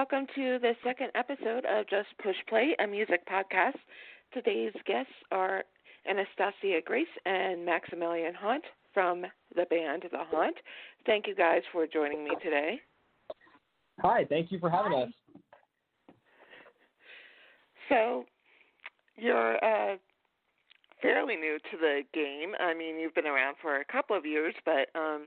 Welcome to the second episode of Just Push Play, a music podcast. Today's guests are Anastasia Grace and Maxamillion Haunt from the band The Haunt. Thank you guys for joining me today. Hi, thank you for having us. So, you're uh, fairly new to the game. I mean, you've been around for a couple of years, but um,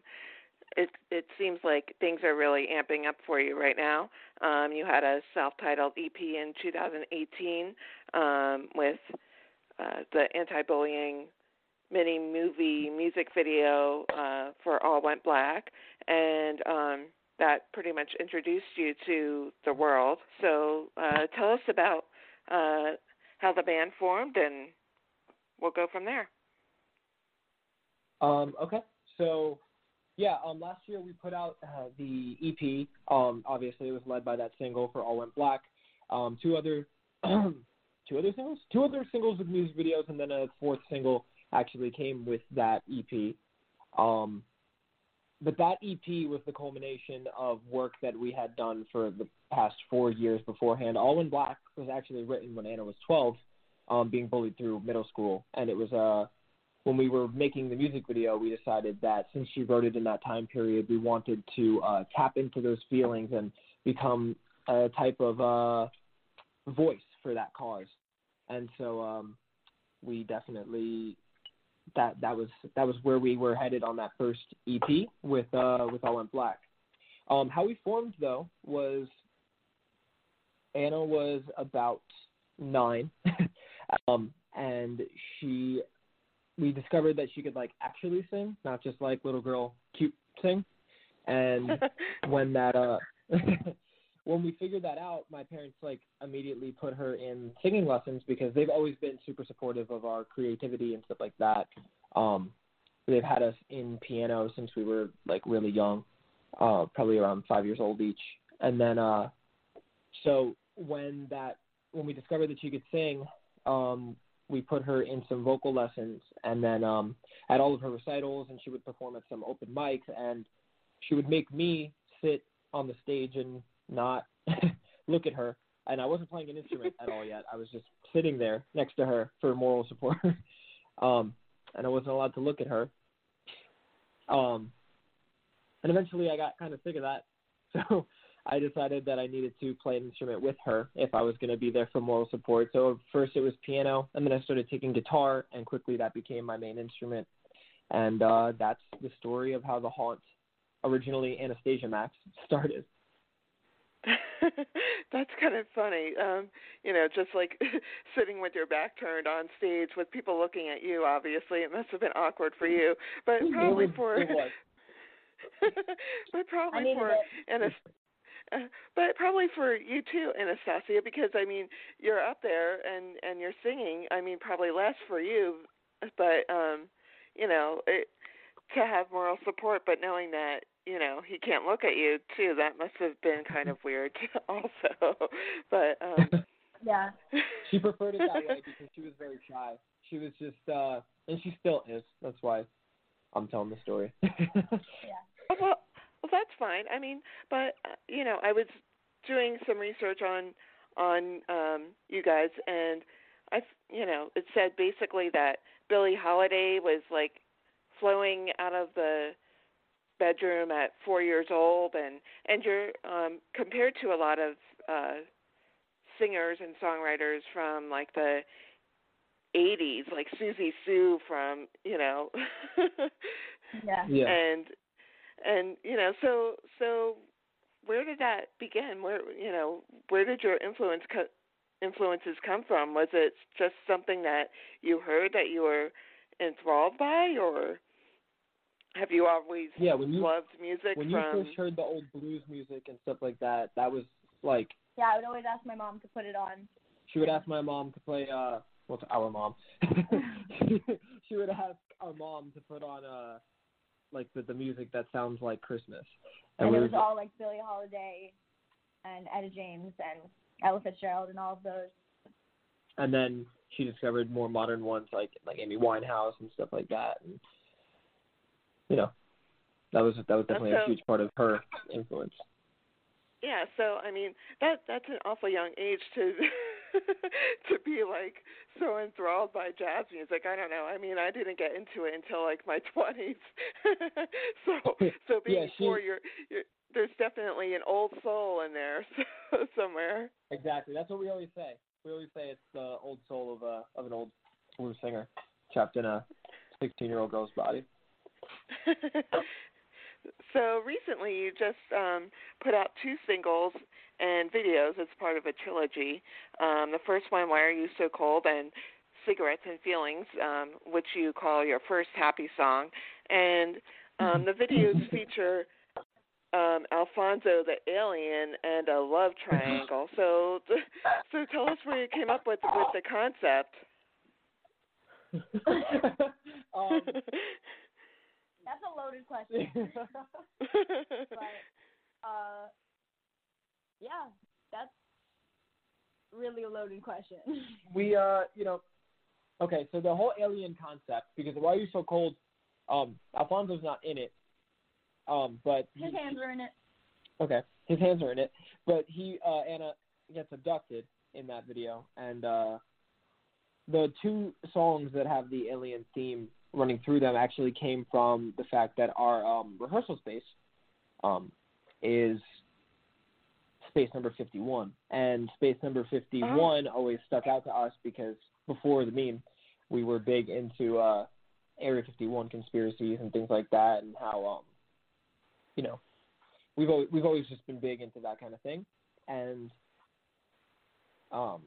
it it seems like things are really amping up for you right now. Um, you had a self-titled EP in 2018 um, with uh, the anti-bullying mini movie music video uh, for All Went Black, and um, that pretty much introduced you to the world. So uh, tell us about uh, how the band formed, and we'll go from there. Um, okay, so yeah, um, last year we put out uh, the EP. Um, obviously, it was led by that single for All Went Black. Um, two other, two other singles, two other singles with music videos, and then a fourth single actually came with that EP. Um, but that EP was the culmination of work that we had done for the past four years beforehand. All Went Black was actually written when Anna was 12, um, being bullied through middle school, and it was a uh, when we were making the music video, we decided that since she wrote it in that time period, we wanted to uh, tap into those feelings and become a type of uh, voice for that cause. And so um, we definitely that that was that was where we were headed on that first EP with uh, with All Went Black. Um, how we formed though was Anna was about nine, um, and she we discovered that she could like actually sing, not just like little girl cute sing. And when that uh when we figured that out, my parents like immediately put her in singing lessons because they've always been super supportive of our creativity and stuff like that. Um they've had us in piano since we were like really young, uh probably around 5 years old each. And then uh so when that when we discovered that she could sing, um we put her in some vocal lessons and then um at all of her recitals and she would perform at some open mics and she would make me sit on the stage and not look at her and I wasn't playing an instrument at all yet. I was just sitting there next to her for moral support. um and I wasn't allowed to look at her. Um and eventually I got kind of sick of that. So I decided that I needed to play an instrument with her if I was going to be there for moral support. So first it was piano, and then I started taking guitar, and quickly that became my main instrument. And uh, that's the story of how the haunt, originally Anastasia Max, started. That's kind of funny. Um, you know, just like sitting with your back turned on stage with people looking at you. Obviously, it must have been awkward for you, but probably for. but probably for Anastasia but probably for you too, Anastasia, because I mean you're up there and and you're singing. I mean probably less for you, but um, you know it, to have moral support, but knowing that you know he can't look at you too, that must have been kind of weird also. but um, yeah, she preferred it that way because she was very shy. She was just, uh and she still is. That's why I'm telling the story. yeah. Well, well, that's fine. I mean, but uh, you know, I was doing some research on on um you guys, and I, you know, it said basically that Billie Holiday was like flowing out of the bedroom at four years old, and and you're um compared to a lot of uh singers and songwriters from like the 80s, like Siouxsie Sioux from, you know. Yeah. Yeah. And and you know, so so where did that begin? Where you know, where did your influence co- influences come from? Was it just something that you heard that you were enthralled by, or have you always Yeah, when you loved music when you first heard the old blues music and stuff like that, that was like Yeah, I would always ask my mom to put it on. she would ask my mom to play uh well it's our mom. she would ask our mom to put on uh like the the music that sounds like Christmas. And we it would- was all like Billie Holiday and Etta James and Ella Fitzgerald and all of those. and then she discovered more modern ones like like Amy Winehouse and stuff like that. And, you know, that was that was definitely a huge part of her influence. Yeah, so I mean that that's an awful young age to to be like so enthralled by jazz music. I don't know. I mean, I didn't get into it until like my twenties. so so being Yeah, she- you're, you're there's definitely an old soul in there somewhere. Exactly. That's what we always say. We always say it's the old soul of a of an old blues singer trapped in a sixteen year old girl's body. so recently, you just um, put out two singles and videos as part of a trilogy. Um, the first one, "Why Are You So Cold," and "Cigarettes and Feelings," um, which you call your first happy song, and um, the videos feature um, Alfonso the alien and a love triangle. So, so tell us where you came up with with the concept. um, That's a loaded question. but uh yeah, that's really a loaded question. we uh you know okay so the whole alien concept because why are you so cold um alfonso's not in it um but His he- hands are in it. okay his hands are in it but he uh anna gets abducted in that video and uh the two songs that have the alien theme running through them actually came from the fact that our um rehearsal space um is space number 51 and space number 51 always stuck out to us because before the meme we were big into uh area 51 conspiracies and things like that and how um you know we've always, we've always just been big into that kind of thing. And um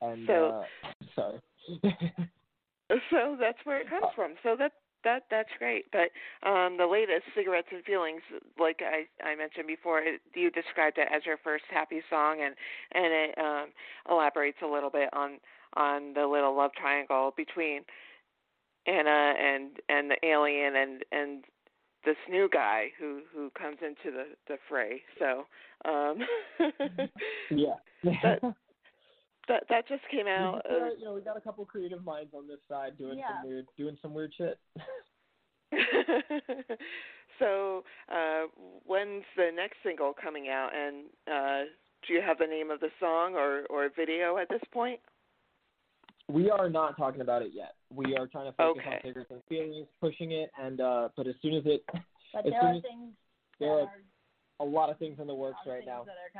and So- uh sorry. So that's where it comes from. So that that that's great. But um the latest cigarettes and feelings, like I I mentioned before, it, you described it as your first happy song, and and it um elaborates a little bit on on the little love triangle between Anna and and the alien and and this new guy who who comes into the the fray. So um yeah That- that that just came out. We Of, got, you know, we got a couple creative minds on this side doing Yeah. some weird, doing some weird shit. so, uh, when's the next single coming out? And uh, do you have the name of the song or or video at this point? we are not talking about it yet. We are trying to focus on Okay. figures and feelings, pushing it, and uh, but as soon as it, But As there soon are as things there are are a lot of things in the works right now, that are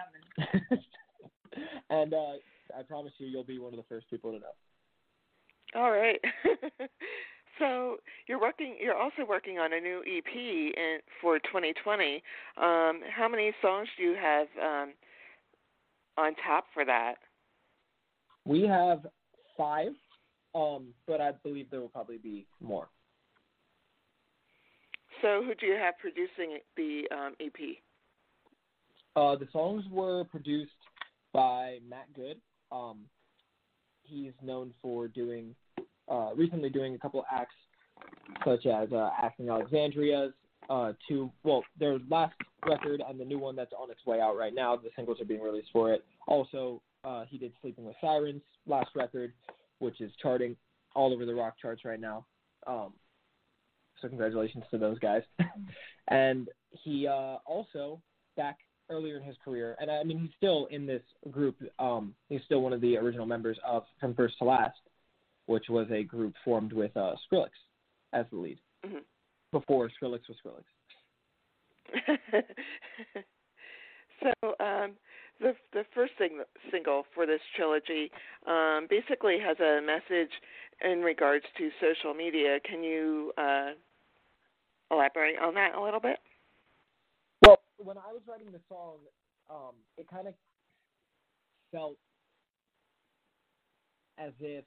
coming. and uh, I promise you, you'll be one of the first people to know. All right. so you're working. You're also working on a new EP in for 2020. Um, how many songs do you have um, on tap for that? We have five, um, but I believe there will probably be more. So who do you have producing the um, EP? Uh, the songs were produced by Matt Good. Um, he's known for doing, uh, recently doing a couple acts, such as uh, Asking Alexandria's, uh, well, their last record and the new one that's on its way out right now. The singles are being released for it. Also, uh, he did Sleeping with Sirens last record, which is charting all over the rock charts right now. Um, so congratulations to those guys. and he uh, also back earlier in his career, and I mean he's still in this group. Um, he's still one of the original members of From First to Last, which was a group formed with uh, Skrillex as the lead Mhm. before Skrillex was Skrillex. So um, the the first sing- single for this trilogy um, basically has a message in regards to social media. Can you uh, elaborate on that a little bit? Well, when I was writing the song, um, it kind of felt as if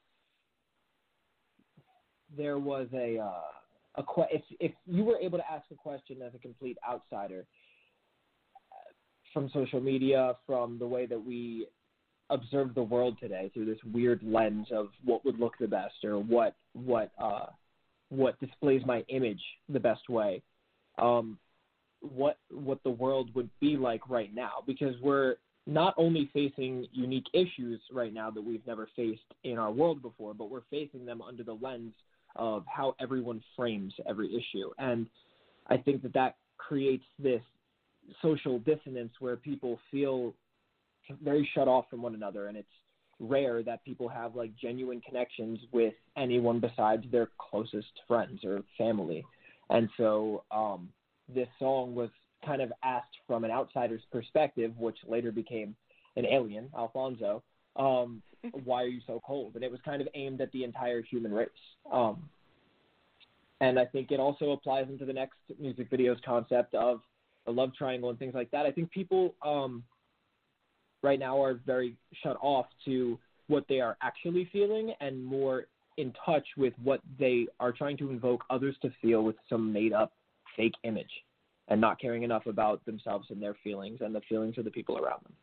there was a uh, a que- if if you were able to ask a question as a complete outsider uh, from social media, from the way that we observe the world today through this weird lens of what would look the best or what what uh, what displays my image the best way. Um, what what the world would be like right now because we're not only facing unique issues right now that we've never faced in our world before, but we're facing them under the lens of how everyone frames every issue. And I think that that creates this social dissonance where people feel very shut off from one another. And it's rare that people have like genuine connections with anyone besides their closest friends or family. And so um, this song was kind of asked from an outsider's perspective, which later became an alien, Alfonso. Um, why are you so cold? And it was kind of aimed at the entire human race. Um, and I think it also applies into the next music video's concept of the love triangle and things like that. I think people um, right now are very shut off to what they are actually feeling and more in touch with what they are trying to invoke others to feel with some made up fake image and not caring enough about themselves and their feelings and the feelings of the people around them.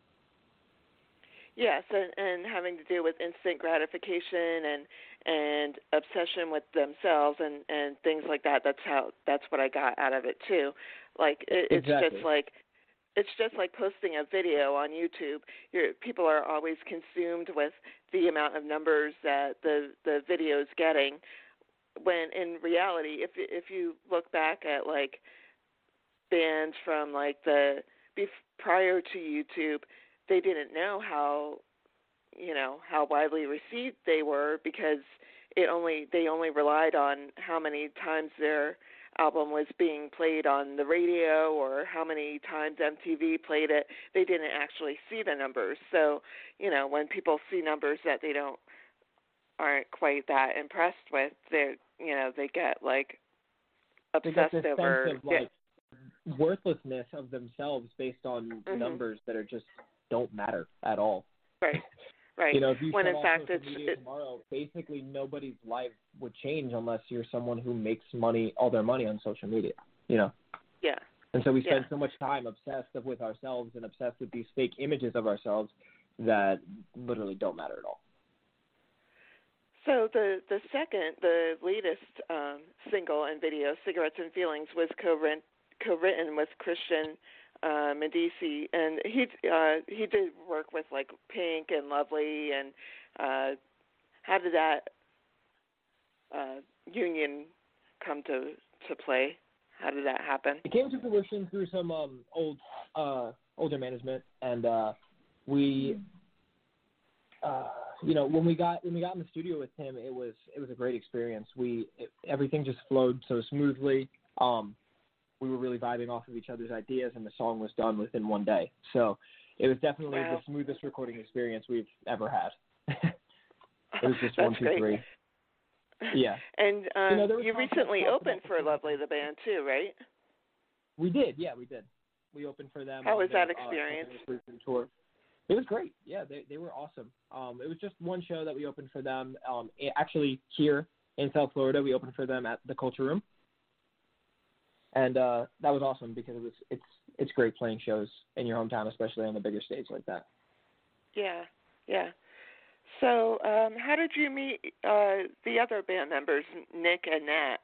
Yes, and, and having to do with instant gratification and and obsession with themselves and and things like that. That's how that's what I got out of it too. Like it, it's Exactly. just like it's just like posting a video on YouTube. Your people are always consumed with the amount of numbers that the the video is getting. When in reality, if if you look back at like bands from like the prior to YouTube, they didn't know how you know how widely received they were because it only they only relied on how many times their album was being played on the radio or how many times MTV played it. They didn't actually see the numbers. So, you know, when people see numbers that they don't aren't quite that impressed with, they you know, they get like obsessed over sense of like worthlessness of themselves based on Mhm. numbers that are just don't matter at all. right. Right. You know, if you when in fact it's it, tomorrow, basically nobody's life would change unless you're someone who makes money, all their money on social media. You know, yeah. and so we spend Yeah. so much time obsessed with ourselves and obsessed with these fake images of ourselves that literally don't matter at all. So the the second, the latest um, single and video, "Cigarettes and Feelings," was co-written co-written with Christian uh, Medice, and he uh, he did work with like Pink and Lovely, and uh, how did that uh, union come to to play? How did that happen? It came to fruition through some um, old uh, older management, and uh, we, uh, you know, when we got when we got in the studio with him, it was it was a great experience. We it, everything just flowed so smoothly. Um, we were really vibing off of each other's ideas, and the song was done within one day. So it was definitely Wow. the smoothest recording experience we've ever had. it was just one, two, great. three. Yeah. And um, know, you recently opened for Lovely the band too, right? We did, yeah, we did. We opened for them. How was that uh, experience? tour. It was great. Yeah, they they were awesome. Um, it was just one show that we opened for them. Um, actually here in South Florida, we opened for them at the Culture Room, and uh, that was awesome because it was it's it's great playing shows in your hometown, especially on the bigger stage like that. Yeah, yeah. So, um, how did you meet uh, the other band members, Nick and Nat?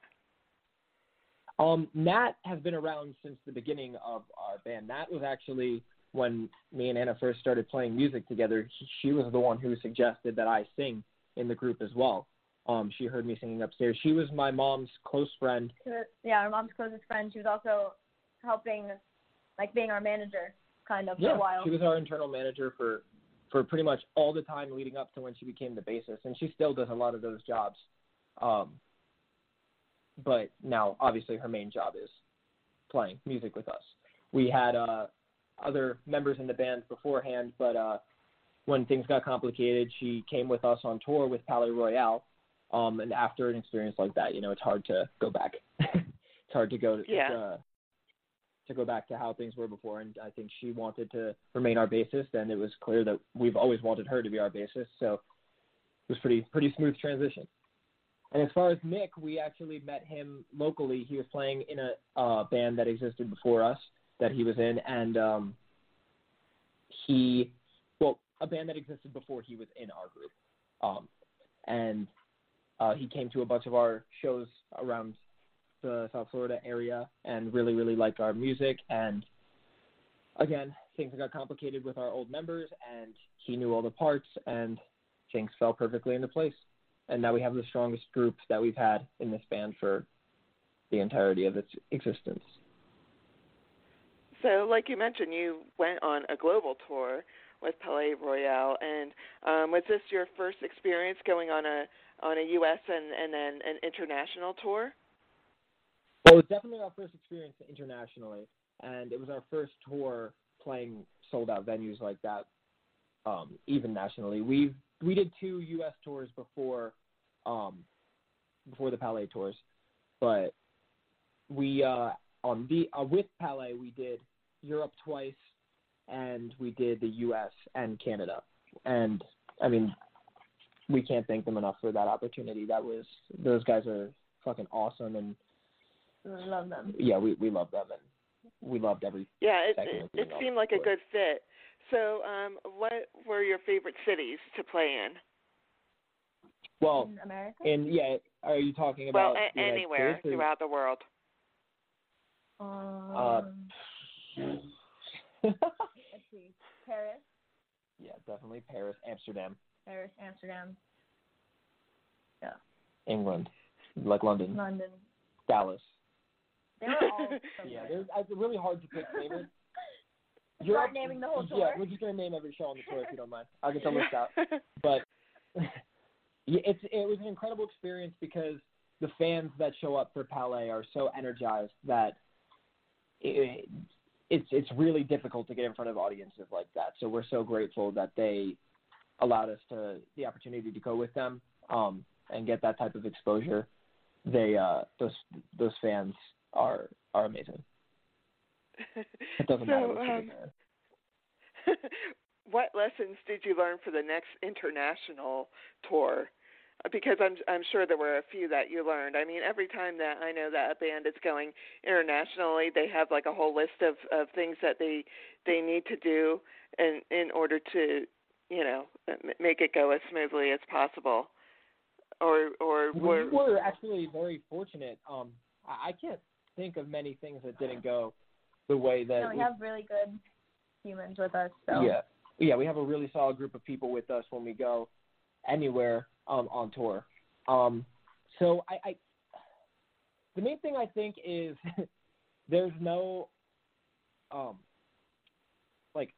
Um, Nat has been around since the beginning of our band. Nat was actually when me and Anna first started playing music together. She, was the one who suggested that I sing in the group as well. Um, she heard me singing upstairs. She was my mom's close friend. Was- Yeah, our mom's closest friend. She was also helping, like being our manager, kind of for a while. she was our internal manager for for pretty much all the time leading up to when she became the bassist, and she still does a lot of those jobs. Um, but now, obviously, her main job is playing music with us. We had uh, other members in the band beforehand, but uh, when things got complicated, she came with us on tour with Palaye Royale. Um, and after an experience like that, you know, it's hard to go back. it's hard to go to, Yeah. uh, to go back to how things were before. And I think she wanted to remain our bassist, and it was clear that we've always wanted her to be our bassist. So it was pretty pretty smooth transition. And as far as Nick, we actually met him locally. He was playing in a uh, band that existed before us that he was in, and um, he, well, a band that existed before he was in our group. Um, and uh, he came to a bunch of our shows around the South Florida area and really, really liked our music. And again, things got complicated with our old members, and he knew all the parts, and things fell perfectly into place and now we have the strongest group that we've had in this band for the entirety of its existence. So, like you mentioned, you went on a global tour with Palaye Royale, and um, was this your first experience going on a on a U.S. and and then an international tour? Well, it was definitely our first experience internationally, and it was our first tour playing sold out venues like that, um, even nationally. We we did two U.S. tours before, um, before the Palaye tours, but we uh, on the uh, with Palaye we did Europe twice, and we did the U.S. and Canada, and I mean we can't thank them enough for that opportunity. That was those guys are fucking awesome, and we Love them. yeah, we we love them, and we loved every. Yeah, it it, it seemed like a good fit. So, um, what were your favorite cities to play in? Well, in America. and yeah, are you talking Well, about a- anywhere throughout the world. um, let's see. Paris, yeah, definitely Paris, Amsterdam, Paris, Amsterdam, Yeah. England, like London, London. Dallas. They were all Yeah, it's uh, really hard to pick favorites. Start naming the whole Yeah, we're just gonna name every show on the tour if you don't mind. I'll get the list out. But yeah, it's it was an incredible experience because the fans that show up for Palaye are so energized that it, it's it's really difficult to get in front of audiences like that. So we're so grateful that they allowed us to the opportunity to go with them um, and get that type of exposure. They uh, those those fans are are amazing. It doesn't so, matter what um, what lessons did you learn for the next international tour? Because I'm I'm sure there were a few that you learned. I mean, every time that I know that a band is going internationally, they have like a whole list of of things that they they need to do in in order to you know make it go as smoothly as possible. Or or we were were actually very fortunate. Um, I, I can't think of many things that didn't go the way that No, we we- have really good humans with us. So yeah yeah we have a really solid group of people with us when we go anywhere um, on tour. Um, so I, I the main thing I think is there's no um like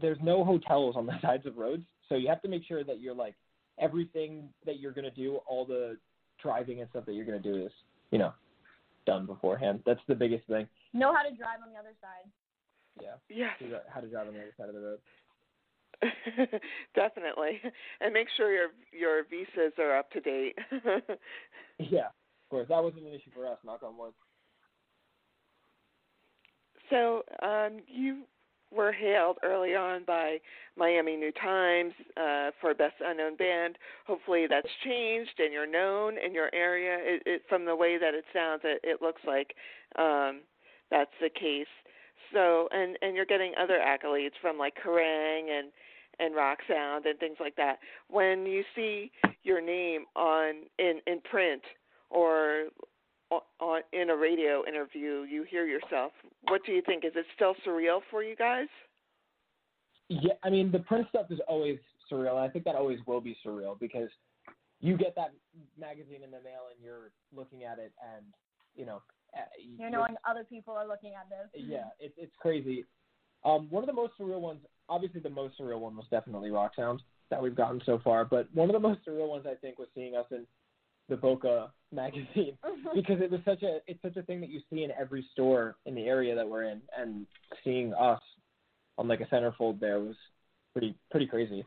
there's no hotels on the sides of roads, so you have to make sure that you're like everything that you're gonna do, all the driving and stuff that you're gonna do is you know done beforehand. That's the biggest thing. know how to drive on the other side. Yeah, yes. figure out how to drive on the other side of the road. Definitely, and make sure your your visas are up to date. Yeah, of course. That wasn't an issue for us. Knock on wood. so, um, you were hailed early on by Miami New Times uh, for Best Unknown Band. Hopefully, that's changed, and you're known in your area. It, it, from the way that it sounds, it, it looks like um, that's the case. So, and and you're getting other accolades from like Kerrang and and Rock Sound and things like that. When you see your name on in in print or on, in a radio interview, you hear yourself. What do you think? Is it still surreal for you guys? Yeah, I mean the print stuff is always surreal. and I think that always will be surreal because you get that magazine in the mail and you're looking at it and you know you're- know, when other people are looking at this. yeah, it's it's crazy. Um, one of the most surreal ones, obviously the most surreal one was definitely Rock Sound that we've gotten so far. But one of the most surreal ones I think was seeing us in the Boca magazine because it was such a it's such a thing that you see in every store in the area that we're in, and seeing us on like a centerfold there was pretty pretty crazy.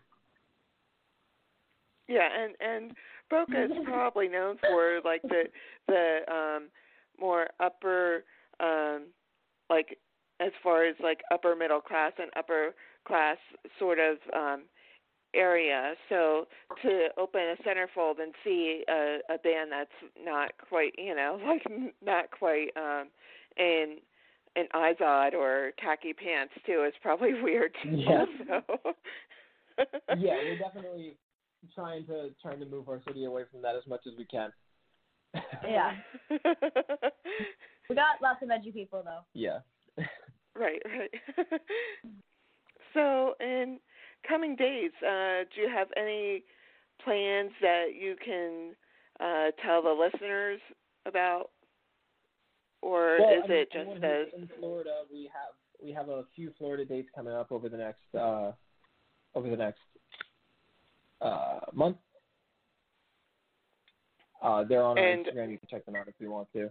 Yeah, and and Boca is probably known for like the the um more upper um like as far as like upper middle class and upper class sort of um area. So to open a centerfold and see a, a band that's not quite, you know, like not quite um in in Izod or khaki pants too is probably weird. Yeah. Also. yeah, we're definitely trying to trying to move our city away from that as much as we can. Yeah. We got lots of edgy people though. yeah. Right, right. so, in coming days, uh, do you have any plans that you can uh, tell the listeners about, or Well, is I mean, it just as who's in Florida? We have we have a few Florida dates coming up over the next uh, over the next uh, month. Uh, they're on our And- Instagram. You can check them out if you want to.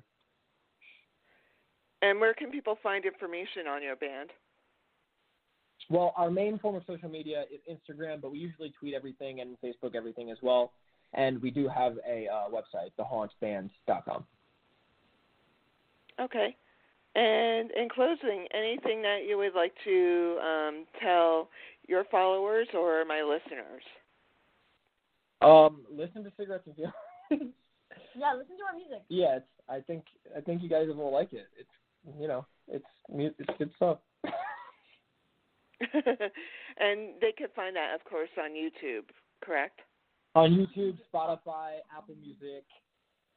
and where can people find information on your band? Well, our main form of social media is Instagram, but we usually tweet everything and Facebook everything as well. And we do have a uh, website, thehauntband.com. Okay. And in closing, anything that you would like to um, tell your followers or my listeners? Um, listen to cigarettes and feelings. Yeah, listen to our music. yeah, it's, I think I think you guys will like it. It's you know, it's mu- it's good stuff. and they could find that, of course, on YouTube, correct? On YouTube, Spotify, Apple Music,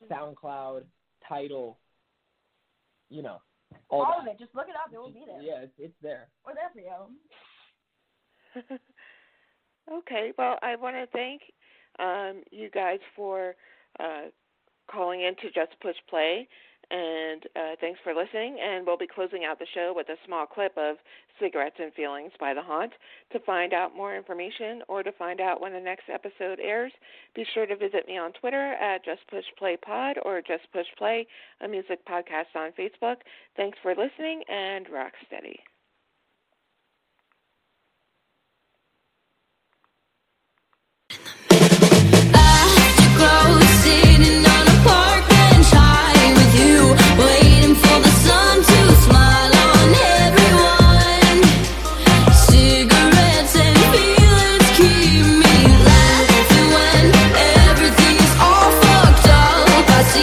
SoundCloud, Tidal, you know, all, All of it. Just look it up. It will be there. Yeah, it's, it's there. We're there for you. okay. Well, I want to thank um, you guys for uh, calling in to Just Push Play, and uh, thanks for listening. And we'll be closing out the show with a small clip of Cigarettes and Feelings by The Haunt. To find out more information or to find out when the next episode airs, be sure to visit me on Twitter at Just Push Play Pod or Just Push Play, a music podcast on Facebook. Thanks for listening and rock steady.